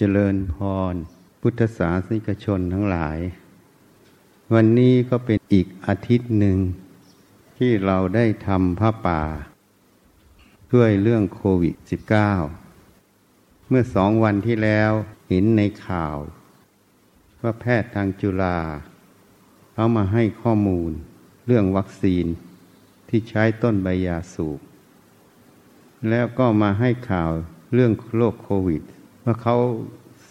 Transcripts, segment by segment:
เจริญพร พุทธศาสนิกชนทั้งหลาย วันนี้ก็เป็นอีกอาทิตย์หนึ่ง ที่เราได้ทำผ้าป่า ช่วยเรื่องโควิด -19 เมื่อสองวันที่แล้วเห็นในข่าว ว่าแพทย์ทางจุฬาเอามาให้ข้อมูลเรื่องวัคซีนที่ใช้ต้นใบยาสูบ แล้วก็มาให้ข่าวเรื่องโรคโควิด ว่าเขา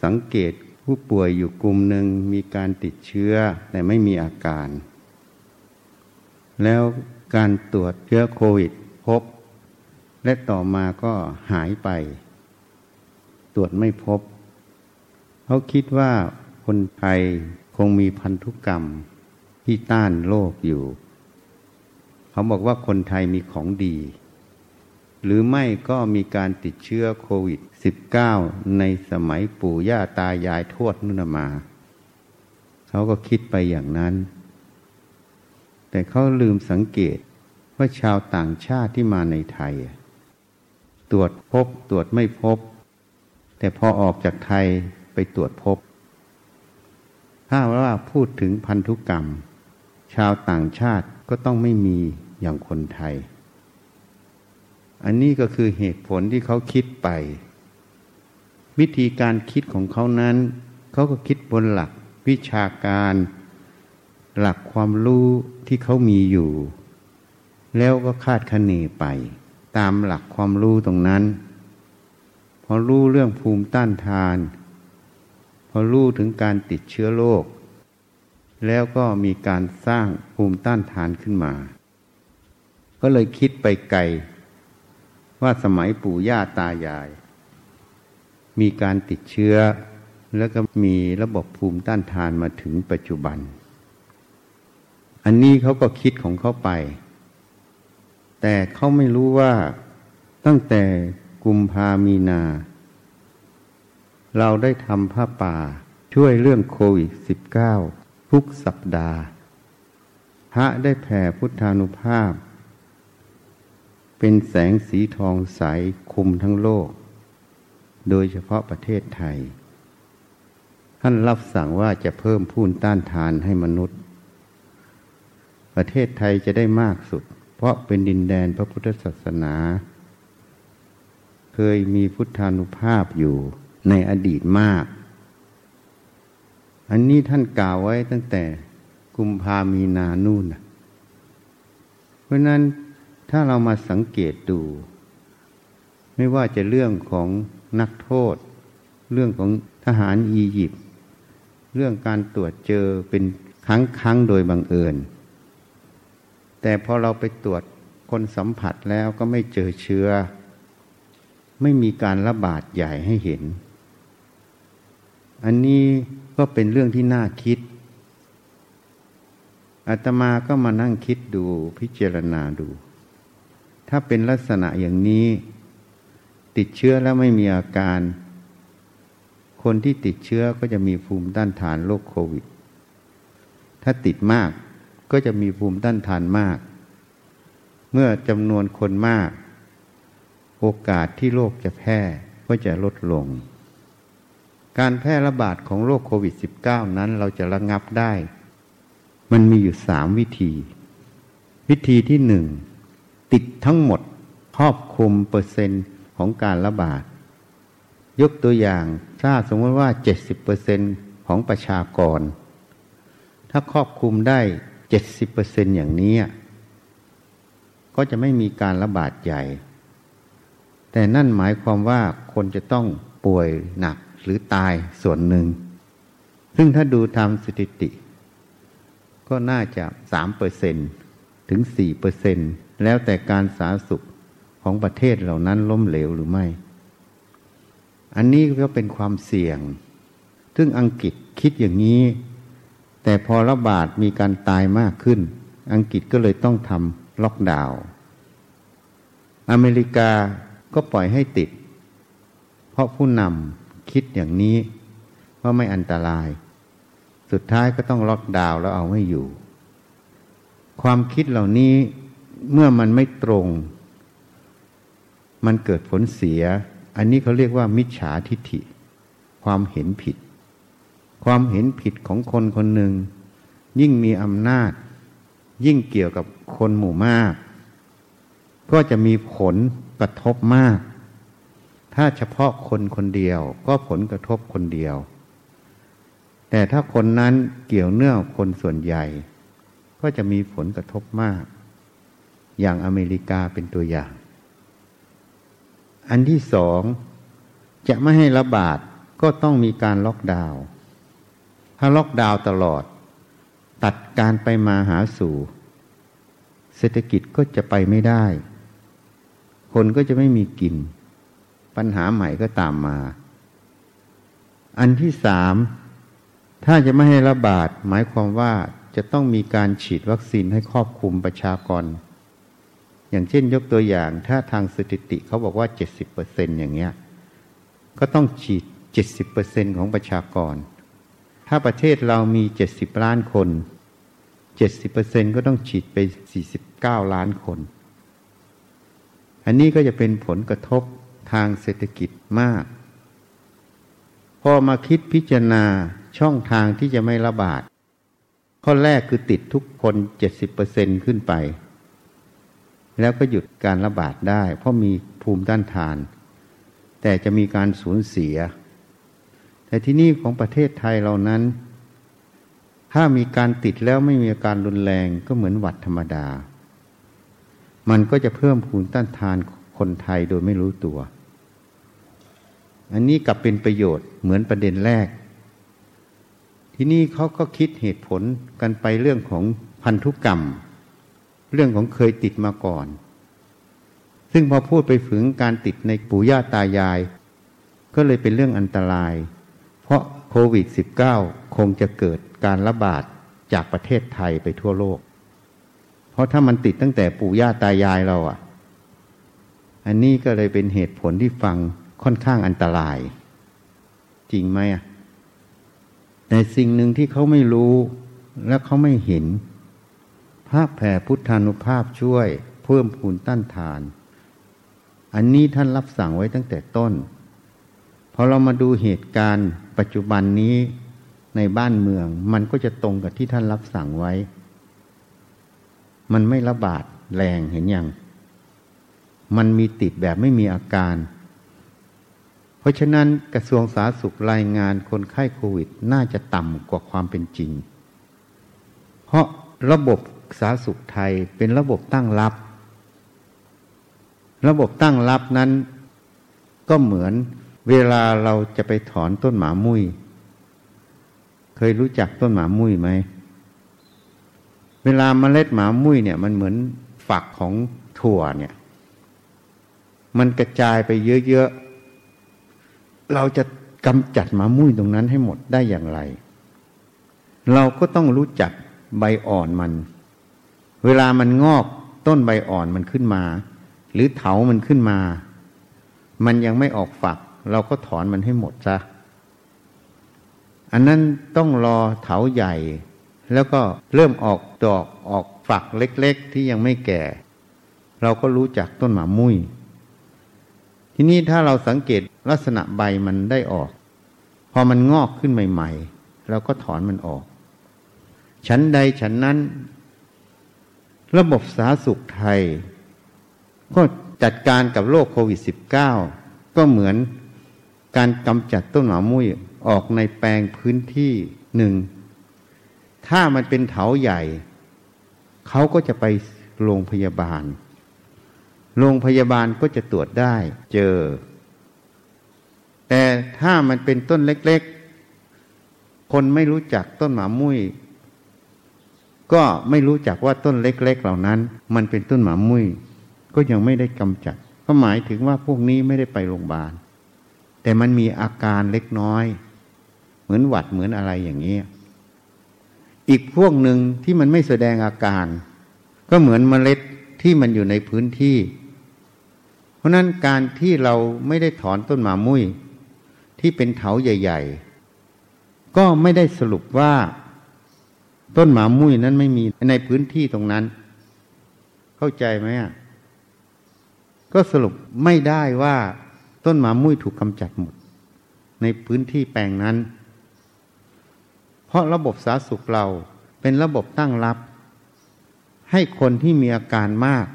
สังเกตผู้ป่วยอยู่กลุ่มหนึ่งมีการติดเชื้อแต่ไม่มีอาการ แล้วการตรวจเชื้อโควิดพบ และต่อมาก็หายไป ตรวจไม่พบ เขาคิดว่าคนไทยคงมีพันธุกรรมที่ต้านโรคอยู่ เขาบอกว่าคนไทยมีของดี หรือไม่ก็มีการติดเชื้อโควิด -19 ในสมัยปู่ย่าตายายทวดนุ่นมา เขาก็คิดไปอย่างนั้น แต่เขาลืมสังเกตว่าชาวต่างชาติที่มาในไทย ตรวจพบตรวจไม่พบ แต่พอออกจากไทยไปตรวจพบ ถ้าว่าพูดถึงพันธุกรรม ชาวต่างชาติก็ต้องไม่มีอย่างคนไทย อันนี้ก็คือเหตุผลที่เขาคิดไป วิธีการคิดของเขานั้นเขาก็คิดบนหลักวิชาการ หลักความรู้ที่เขามีอยู่ แล้วก็คาดคะเนไป ตามหลักความรู้ตรงนั้น พอรู้เรื่องภูมิต้านทาน พอรู้ถึงการติดเชื้อโรคแล้วก็มีการสร้างภูมิต้านทานขึ้นมา ก็เลยคิดไปไกล ว่าสมัยปู่ย่าตายาย มีการติดเชื้อ แล้วก็มีระบบภูมิต้านทานมาถึงปัจจุบัน อันนี้เขาก็คิดของเขาไป แต่เขาไม่รู้ว่าตั้งแต่กุมภามีนา เราได้ทำผ้าป่าช่วยเรื่องโควิด -19 ทุกสัปดาห์ พระได้แผ่พุทธานุภาพ เป็นแสงสีทองใสคุมทั้งโลก โดยเฉพาะประเทศไทย ท่านรับสั่งว่าจะเพิ่มพูนต้านทานให้มนุษย์ ประเทศไทยจะได้มากสุด เพราะเป็นดินแดนพระพุทธศาสนา เคยมีพุทธานุภาพอยู่ในอดีตมาก อันนี้ท่านกล่าวไว้ตั้งแต่กุมภามีนานู่น เพราะนั้นถ้าเรามาสังเกตดู ไม่ว่าจะเรื่องของ นักโทษ เรื่องของทหารอียิปต์เรื่องการตรวจเจอเป็นครั้งครั้งโดยบังเอิญ แต่พอเราไปตรวจคนสัมผัสแล้วก็ไม่เจอเชื้อ ไม่มีการระบาดใหญ่ให้เห็น อันนี้ก็เป็นเรื่องที่น่าคิดอาตมาก็มานั่งคิดดูพิจารณาดู ถ้าเป็นลักษณะอย่างนี้ ติดเชื้อแล้วไม่มีอาการ คนที่ติดเชื้อก็จะมีภูมิต้านทานโรคโควิด ถ้าติดมากก็จะมีภูมิต้านทานมาก เมื่อจำนวนคนมาก โอกาสที่โรคจะแพร่ก็จะลดลง การแพร่ระบาดของโรคโควิด -19 นั้นเราจะระงับได้ มันมีอยู่สามวิธี วิธีที่หนึ่งติดทั้งหมดครอบคลุมเปอร์เซ็นต์ ของการระบาด ยกตัวอย่างถ้าสมมติว่า 70%ของประชากร ถ้าครอบคลุมได้เจ็ดสิบเปอย่างนี้ ก็จะไม่มีการระบาดใหญ่ แต่นั่นหมายความว่าคนจะต้องป่วยหนักหรือตายส่วนหนึ่ง ซึ่งถ้าดูทำสถิติ ก็น่าจะสามเปอร์เซ็นถึงสี่เปอร์เซ็นแล้วแต่การสาธารณสุข ของประเทศเหล่านั้นล้มเหลวหรือไม่ อันนี้ก็เป็นความเสี่ยง ซึ่งอังกฤษคิดอย่างนี้ แต่พอระบาดมีการตายมากขึ้น อังกฤษก็เลยต้องทำล็อกดาวน์ อเมริกาก็ปล่อยให้ติด เพราะผู้นำคิดอย่างนี้ว่าไม่อันตราย สุดท้ายก็ต้องล็อกดาวน์แล้วเอาไม่อยู่ ความคิดเหล่านี้เมื่อมันไม่ตรง มันเกิดผลเสีย อันนี้เขาเรียกว่ามิจฉาทิฏฐิ ความเห็นผิด ความเห็นผิดของคนคนหนึ่ง ยิ่งมีอำนาจ ยิ่งเกี่ยวกับคนหมู่มาก ก็จะมีผลกระทบมาก ถ้าเฉพาะคนคนเดียว ก็ผลกระทบคนเดียว แต่ถ้าคนนั้นเกี่ยวเนื่องคนส่วนใหญ่ ก็จะมีผลกระทบมาก อย่างอเมริกาเป็นตัวอย่าง อันที่สองจะไม่ให้ระบาดก็ต้องมีการล็อกดาวน์ถ้าล็อกดาวน์ตลอด ตัดการไปมาหาสู่ เศรษฐกิจก็จะไปไม่ได้ คนก็จะไม่มีกิน ปัญหาใหม่ก็ตามมา อันที่สามถ้าจะไม่ให้ระบาด หมายความว่าจะต้องมีการฉีดวัคซีนให้ครอบคลุมประชากร อย่างเช่นยกตัวอย่างถ้าทางสถิติเขาบอกว่าเจ็ดสิบเปอร์เซ็นอย่างเงี้ยก็ต้องฉีด 70%ของประชากร ถ้าประเทศเรามี 70 ล้านคน 70%ก็ต้องฉีดไป 49 ล้านคน อันนี้ก็จะเป็นผลกระทบทางเศรษฐกิจมาก พอมาคิดพิจารณาช่องทางที่จะไม่ระบาด ข้อแรกคือติดทุกคน 70%ขึ้นไป แล้วก็หยุดการระบาดได้ เพราะมีภูมิต้านทาน แต่จะมีการสูญเสีย แต่ที่นี่ของประเทศไทยเรานั้น ถ้ามีการติดแล้วไม่มีอาการรุนแรงก็เหมือนหวัดธรรมดา มันก็จะเพิ่มภูมิต้านทานคนไทยโดยไม่รู้ตัว อันนี้กลับเป็นประโยชน์เหมือนประเด็นแรก ที่นี่เขาก็คิดเหตุผลกันไปเรื่องของพันธุกรรม เรื่องของเคยติดมาก่อน ซึ่งพอพูดไปถึงการติดในปู่ย่าตายาย ก็เลยเป็นเรื่องอันตราย เพราะโควิด -19 คงจะเกิดการระบาดจากประเทศไทยไปทั่วโลก เพราะถ้ามันติดตั้งแต่ปู่ย่าตายายเราอะ อันนี้ก็เลยเป็นเหตุผลที่ฟังค่อนข้างอันตราย จริงไหมอะแต่สิ่งหนึ่งที่เขาไม่รู้และเขาไม่เห็น ภาพแผ่พุทธานุภาพช่วย เพิ่มพูนต้านทาน อันนี้ท่านรับสั่งไว้ตั้งแต่ต้นพอเรามาดูเหตุการณ์ปัจจุบันนี้ในบ้านเมือง มันก็จะตรงกับที่ท่านรับสั่งไว้ มันไม่ระบาดแรงเห็นยังมันมีติดแบบไม่มีอาการ เพราะฉะนั้นกระทรวงสาธารณสุขรายงานคนไข้โควิด น่าจะต่ำกว่าความเป็นจริง เพราะระบบ สาธารณสุขไทยเป็นระบบตั้งรับ ระบบตั้งรับนั้น ก็เหมือนเวลาเราจะไปถอนต้นหมามุ้ยเคยรู้จักต้นหมามุ้ยไหม เวลาเมล็ดหมามุ้ยเนี่ยมันเหมือนฝักของถั่วเนี่ย มันกระจายไปเยอะๆ เราจะกำจัดหมามุ้ยตรงนั้นให้หมดได้อย่างไร เราก็ต้องรู้จักใบอ่อนมัน เวลามันงอกต้นใบอ่อนมันขึ้นมา หรือเถามันขึ้นมา มันยังไม่ออกฝัก เราก็ถอนมันให้หมดซะอันนั้นต้องรอเถาใหญ่ แล้วก็เริ่มออกดอกออกฝักเล็ก ๆ ที่ยังไม่แก่ เราก็รู้จักต้นหมามุ้ยทีนี้ถ้าเราสังเกตลักษณะใบมันได้ออก พอมันงอกขึ้นใหม่ ๆ เราก็ถอนมันออกฉันใดฉันนั้น ระบบสาธารณสุขไทย ก็จัดการกับโรคโควิด -19 ก็เหมือนการกำจัดต้นหมามุ้ยออกในแปลงพื้นที่หนึ่ง ถ้ามันเป็นเถาใหญ่ เขาก็จะไปโรงพยาบาล โรงพยาบาลก็จะตรวจได้เจอ แต่ถ้ามันเป็นต้นเล็กๆ คนไม่รู้จักต้นหมามุ้ย ก็ไม่รู้จักว่าต้นเล็ก ๆ เหล่านั้น มันเป็นต้นหมามุ้ยก็ยังไม่ได้กำจัด ก็หมายถึงว่าพวกนี้ไม่ได้ไปโรงพยาบาล แต่มันมีอาการเล็กน้อย เหมือนหวัดเหมือนอะไรอย่างนี้ อีกพวกหนึ่งที่มันไม่แสดงอาการ ก็เหมือนเมล็ดที่มันอยู่ในพื้นที่ เพราะนั้นการที่เราไม่ได้ถอนต้นหมามุ้ยที่เป็นเถาใหญ่ ๆ ก็ไม่ได้สรุปว่า ต้นหมามุ้ยนั้นไม่มีในพื้นที่ตรงนั้น เข้าใจไหมอะก็สรุปไม่ได้ว่าต้นหมามุ้ยถูกกำจัดหมด ในพื้นที่แปลงนั้น เพราะระบบสาธารณสุขเราเป็นระบบตั้งรับ ให้คนที่มีอาการมาก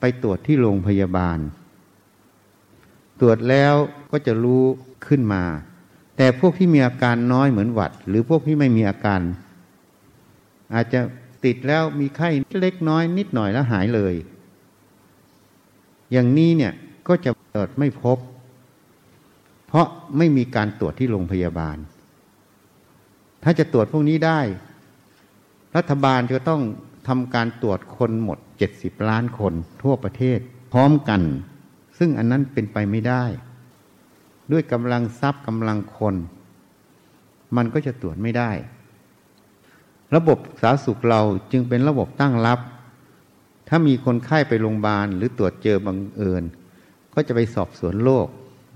ไปตรวจที่โรงพยาบาล ตรวจแล้วก็จะรู้ขึ้นมา แต่พวกที่มีอาการน้อยเหมือนหวัด หรือพวกที่ไม่มีอาการ อาจจะติดแล้วมีไข้เล็กน้อยนิดหน่อยแล้วหายเลย อย่างนี้เนี่ยก็จะเกิดไม่พบ เพราะไม่มีการตรวจที่โรงพยาบาล ถ้าจะตรวจพวกนี้ได้ รัฐบาลจะต้องทำการตรวจคนหมดเจ็ดสิบล้านคนทั่วประเทศ พร้อมกัน ซึ่งอันนั้นเป็นไปไม่ได้ ด้วยกำลังทรัพย์กำลังคน มันก็จะตรวจไม่ได้ ระบบสาธารณสุขเราจึงเป็นระบบตั้งรับ ถ้ามีคนไข้ไปโรงพยาบาลหรือตรวจเจอบังเอิญ ก็จะไปสอบสวนโรค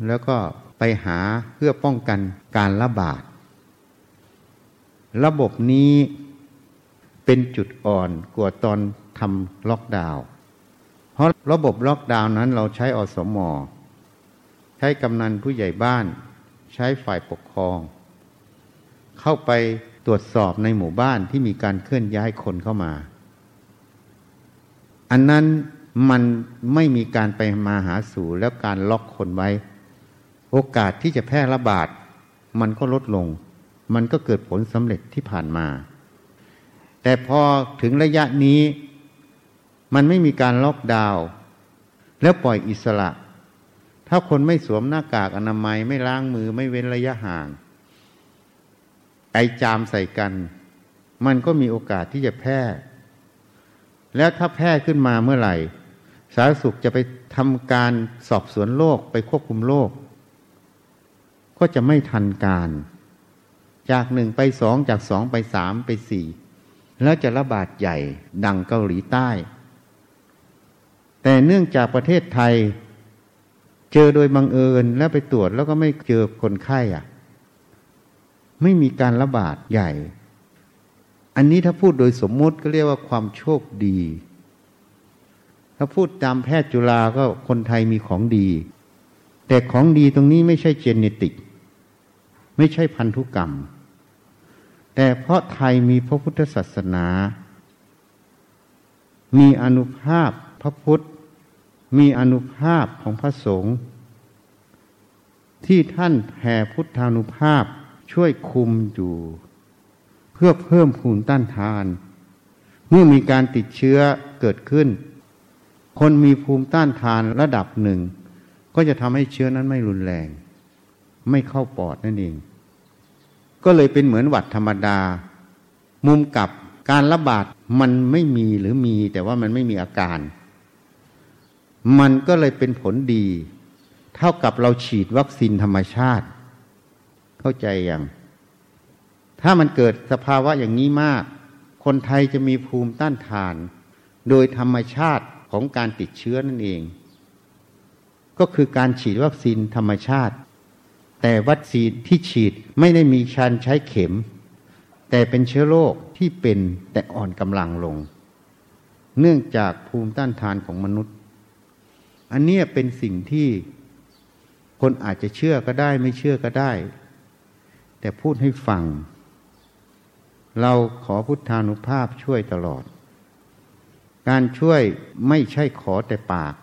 แล้วก็ไปหาเพื่อป้องกันการระบาด ระบบนี้เป็นจุดอ่อนกว่าตอนทำล็อกดาวน์เพราะระบบล็อกดาวน์นั้นเราใช้อสมใช้กำนันผู้ใหญ่บ้าน ใช้ฝ่ายปกครอง เข้าไป ตรวจสอบในหมู่บ้านที่มีการเคลื่อนย้ายคนเข้ามา อันนั้นมันไม่มีการไปมาหาสู่แล้วการล็อกคนไว้ โอกาสที่จะแพร่ระบาด มันก็ลดลง มันก็เกิดผลสำเร็จที่ผ่านมา แต่พอถึงระยะนี้ มันไม่มีการล็อกดาวน์แล้วปล่อยอิสระ ถ้าคนไม่สวมหน้ากากอนามัยไม่ล้างมือไม่เว้นระยะห่าง ไอจามใส่กัน มันก็มีโอกาสที่จะแพร่ แล้วถ้าแพร่ขึ้นมาเมื่อไหร่ สาธารณสุขจะไปทำการสอบสวนโรคไปควบคุมโรคก็จะไม่ทันการ จากหนึ่งไปสองจากสองไปสามไปสี่แล้วจะระบาดใหญ่ดังเกาหลีใต้ แต่เนื่องจากประเทศไทย เจอโดยบังเอิญแล้วไปตรวจแล้วก็ไม่เจอคนไข้อะ ไม่มีการระบาดใหญ่ อันนี้ถ้าพูดโดยสมมุติก็เรียกว่าความโชคดี ถ้าพูดตามแพทย์จุฬาก็คนไทยมีของดี แต่ของดีตรงนี้ไม่ใช่เจเนติก ไม่ใช่พันธุกรรม แต่เพราะไทยมีพระพุทธศาสนา มีอนุภาพพระพุทธ มีอนุภาพของพระสงฆ์ที่ท่านแผ่พุทธานุภาพ ช่วยคุมอยู่ เพื่อเพิ่มภูมิต้านทาน เมื่อมีการติดเชื้อเกิดขึ้น คนมีภูมิต้านทานระดับหนึ่ง ก็จะทำให้เชื้อนั้นไม่รุนแรง ไม่เข้าปอดนั่นเอง ก็เลยเป็นเหมือนหวัดธรรมดา มุมกับการระบาดมันไม่มีหรือมีแต่ว่ามันไม่มีอาการ มันก็เลยเป็นผลดี เท่ากับเราฉีดวัคซีนธรรมชาติ เข้าใจอย่างถ้ามันเกิดสภาวะอย่างนี้มาก คนไทยจะมีภูมิต้านทาน โดยธรรมชาติของการติดเชื้อนั่นเอง ก็คือการฉีดวัคซีนธรรมชาติ แต่วัคซีนที่ฉีดไม่ได้มีชันใช้เข็ม แต่เป็นเชื้อโรคที่เป็นแต่อ่อนกำลังลง เนื่องจากภูมิต้านทานของมนุษย์ อันนี้เป็นสิ่งที่คนอาจจะเชื่อก็ได้ไม่เชื่อก็ได้ แต่พูดให้ฟัง เราขอพุทธานุภาพช่วยตลอด การช่วยไม่ใช่ขอแต่ปาก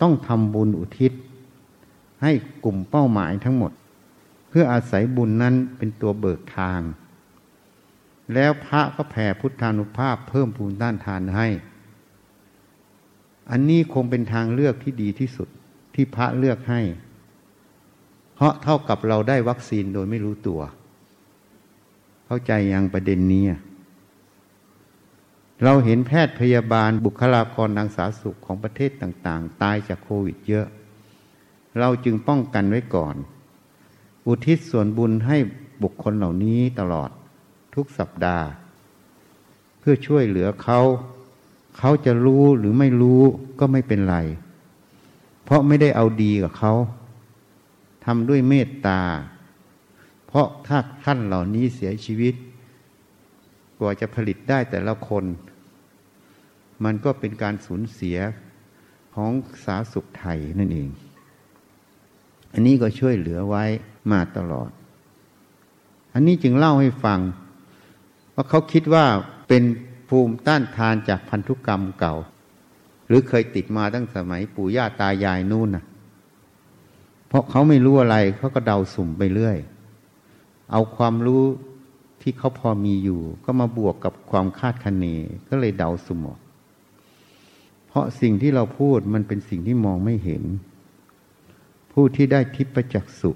ต้องทำบุญอุทิศ ให้กลุ่มเป้าหมายทั้งหมด เพื่ออาศัยบุญนั้นเป็นตัวเบิกทาง แล้วพระก็แผ่พุทธานุภาพเพิ่มภูมิต้านทานให้ อันนี้คงเป็นทางเลือกที่ดีที่สุดที่พระเลือกให้ ราะเท่ากับเราได้วัคซีนโดยไม่รู้ตัว เข้าใจยังประเด็นนี้ เราเห็นแพทย์พยาบาลบุคลากรทางสาธารณสุขของประเทศต่าง ๆ ตายจากโควิดเยอะ เราจึงป้องกันไว้ก่อน อุทิศส่วนบุญให้บุคคลเหล่านี้ตลอดทุกสัปดาห์ เพื่อช่วยเหลือเขา เขาจะรู้หรือไม่รู้ก็ไม่เป็นไร เพราะไม่ได้เอาดีกับเขา ทำด้วยเมตตา เพราะถ้าท่านเหล่านี้เสียชีวิต กว่าจะผลิตได้แต่ละคน มันก็เป็นการสูญเสียของสาสุขไทยนั่นเอง อันนี้ก็ช่วยเหลือไว้มาตลอด อันนี้จึงเล่าให้ฟัง ว่าเขาคิดว่าเป็นภูมิต้านทานจากพันธุกรรมเก่า หรือเคยติดมาตั้งสมัยปู่ย่าตายายนู่นนะ เพราะเขาไม่รู้อะไรเขาก็เดาสุ่มไปเรื่อย เอาความรู้ที่เขาพอมีอยู่ ก็มาบวกกับความคาดคะเนก็เลยเดาสุ่มออกเพราะสิ่งที่เราพูดมันเป็นสิ่งที่มองไม่เห็น ผู้ที่ได้ทิพจักสุ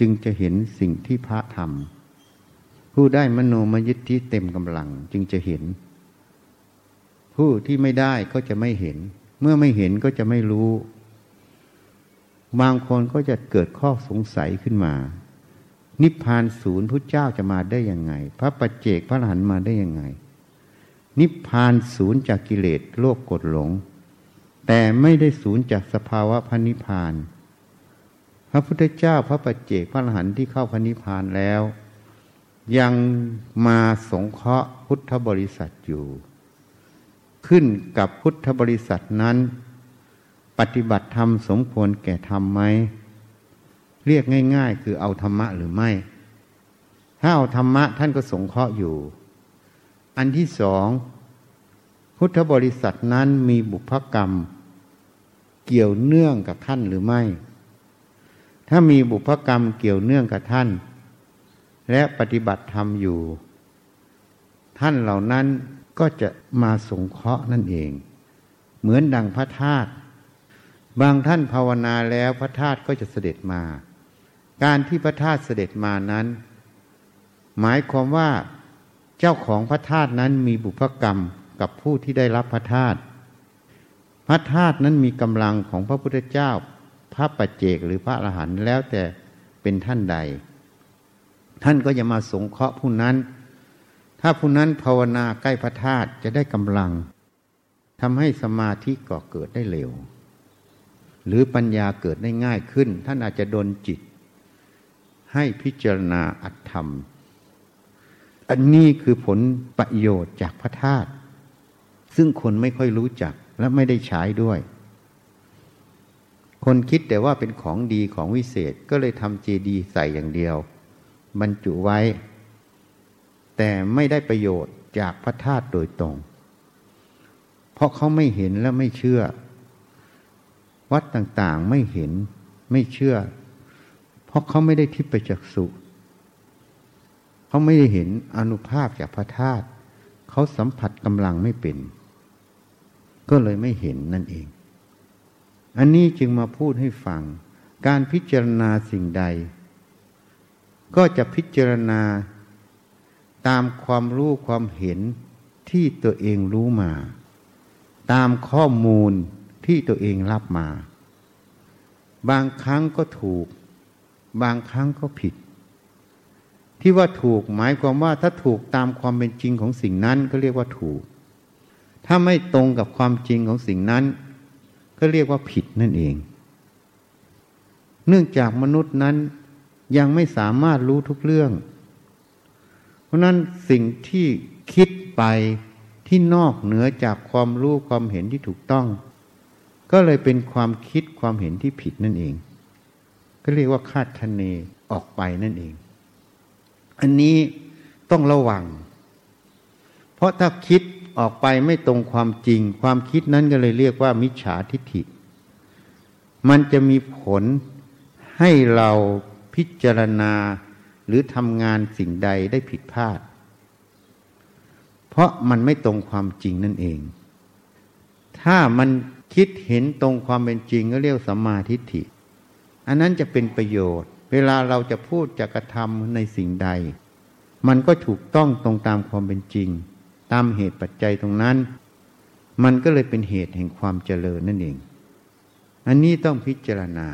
จึงจะเห็นสิ่งที่พระทำผู้ได้มโนมยิทธิเต็มกำลังจึงจะเห็น ผู้ที่ไม่ได้ก็จะไม่เห็น เมื่อไม่เห็นก็จะไม่รู้ บางคนก็จะเกิดข้อสงสัยขึ้นมา นิพพานศูนย์พระเจ้าจะมาได้ยังไง พระปัจเจกพระอรหันต์มาได้ยังไง นิพพานศูนย์จากกิเลสโลกกดหลง แต่ไม่ได้ศูนย์จากสภาวะพันิพพาน พระพุทธเจ้าพระปัจเจกพระอรหันต์ที่เข้าพันิพพานแล้ว ยังมาสงเคราะห์พุทธบริษัทอยู่ ขึ้นกับพุทธบริษัทนั้น ปฏิบัติธรรมสมควรแก่ธรรมไหมเรียกง่าย ๆ คือเอาธรรมะหรือไม่ ถ้าเอาธรรมะท่านก็สงเคราะห์อยู่ อันที่สองพุทธบริษัทนั้นมีบุพกรรม เกี่ยวเนื่องกับท่านหรือไม่ ถ้ามีบุพกรรมเกี่ยวเนื่องกับท่าน และปฏิบัติธรรมอยู่ ท่านเหล่านั้นก็จะมาสงเคราะห์นั่นเอง เหมือนดังพระธาตุ บางท่านภาวนาแล้วพระธาตุก็จะเสด็จมา การที่พระธาตุเสด็จมานั้น หมายความว่าเจ้าของพระธาตุนั้นมีบุพกรรมกับผู้ที่ได้รับพระธาตุพระธาตุนั้นมีกำลังของพระพุทธเจ้า พระปัจเจกหรือพระอรหันต์แล้วแต่เป็นท่านใด ท่านก็จะมาสงเคราะห์ผู้นั้น ถ้าผู้นั้นภาวนาใกล้พระธาตุจะได้กำลังทำให้สมาธิก่อเกิดได้เร็ว หรือปัญญาเกิดได้ง่ายขึ้น ท่านอาจจะดนจิต ให้พิจารณาอัตธรรม อันนี้คือผลประโยชน์จากพระธาตุซึ่งคนไม่ค่อยรู้จักและไม่ได้ใช้ด้วย คนคิดแต่ว่าเป็นของดีของวิเศษก็เลยทำเจดีย์ใส่อย่างเดียว บรรจุไว้ แต่ไม่ได้ประโยชน์จากพระธาตุโดยตรง เพราะเขาไม่เห็นและไม่เชื่อ วัดต่างๆไม่เห็นไม่เชื่อ เพราะเขาไม่ได้ทิพยจักสุเขาไม่ได้เห็นอนุภาพจากพระธาตุเขาสัมผัสกำลังไม่เป็น ก็เลยไม่เห็นนั่นเอง อันนี้จึงมาพูดให้ฟัง การพิจารณาสิ่งใด ก็จะพิจารณาตามความรู้ความเห็นที่ตัวเองรู้มา ตามข้อมูล ที่ตัวเองรับมา บางครั้งก็ถูก บางครั้งก็ผิด ที่ว่าถูกหมายความว่าถ้าถูกตามความเป็นจริงของสิ่งนั้นก็เรียกว่าถูก ถ้าไม่ตรงกับความจริงของสิ่งนั้น ก็เรียกว่าผิดนั่นเอง เนื่องจากมนุษย์นั้นยังไม่สามารถรู้ทุกเรื่อง เพราะนั้นสิ่งที่คิดไปที่นอกเหนือจากความรู้ความเห็นที่ถูกต้อง ก็เลยเป็นความคิดความเห็นที่ผิดนั่นเอง ก็เรียกว่าคาดคะเนออกไปนั่นเอง อันนี้ต้องระวัง เพราะถ้าคิดออกไปไม่ตรงความจริง ความคิดนั้นก็เลยเรียกว่า มิจฉาทิฏฐิ มันจะมีผลให้เราพิจารณาหรือทำงานสิ่งใดได้ผิดพลาด เพราะมันไม่ตรงความจริงนั่นเอง ถ้ามัน คิดเห็นตรงความเป็นจริงก็เรียกสัมมาทิฏฐิ อันนั้นจะเป็นประโยชน์ เวลาเราจะพูดจะกระทำในสิ่งใด มันก็ถูกต้องตรงตามความเป็นจริง ตามเหตุปัจจัยตรงนั้น มันก็เลยเป็นเหตุแห่งความเจริญนั่นเอง อันนี้ต้องพิจารณา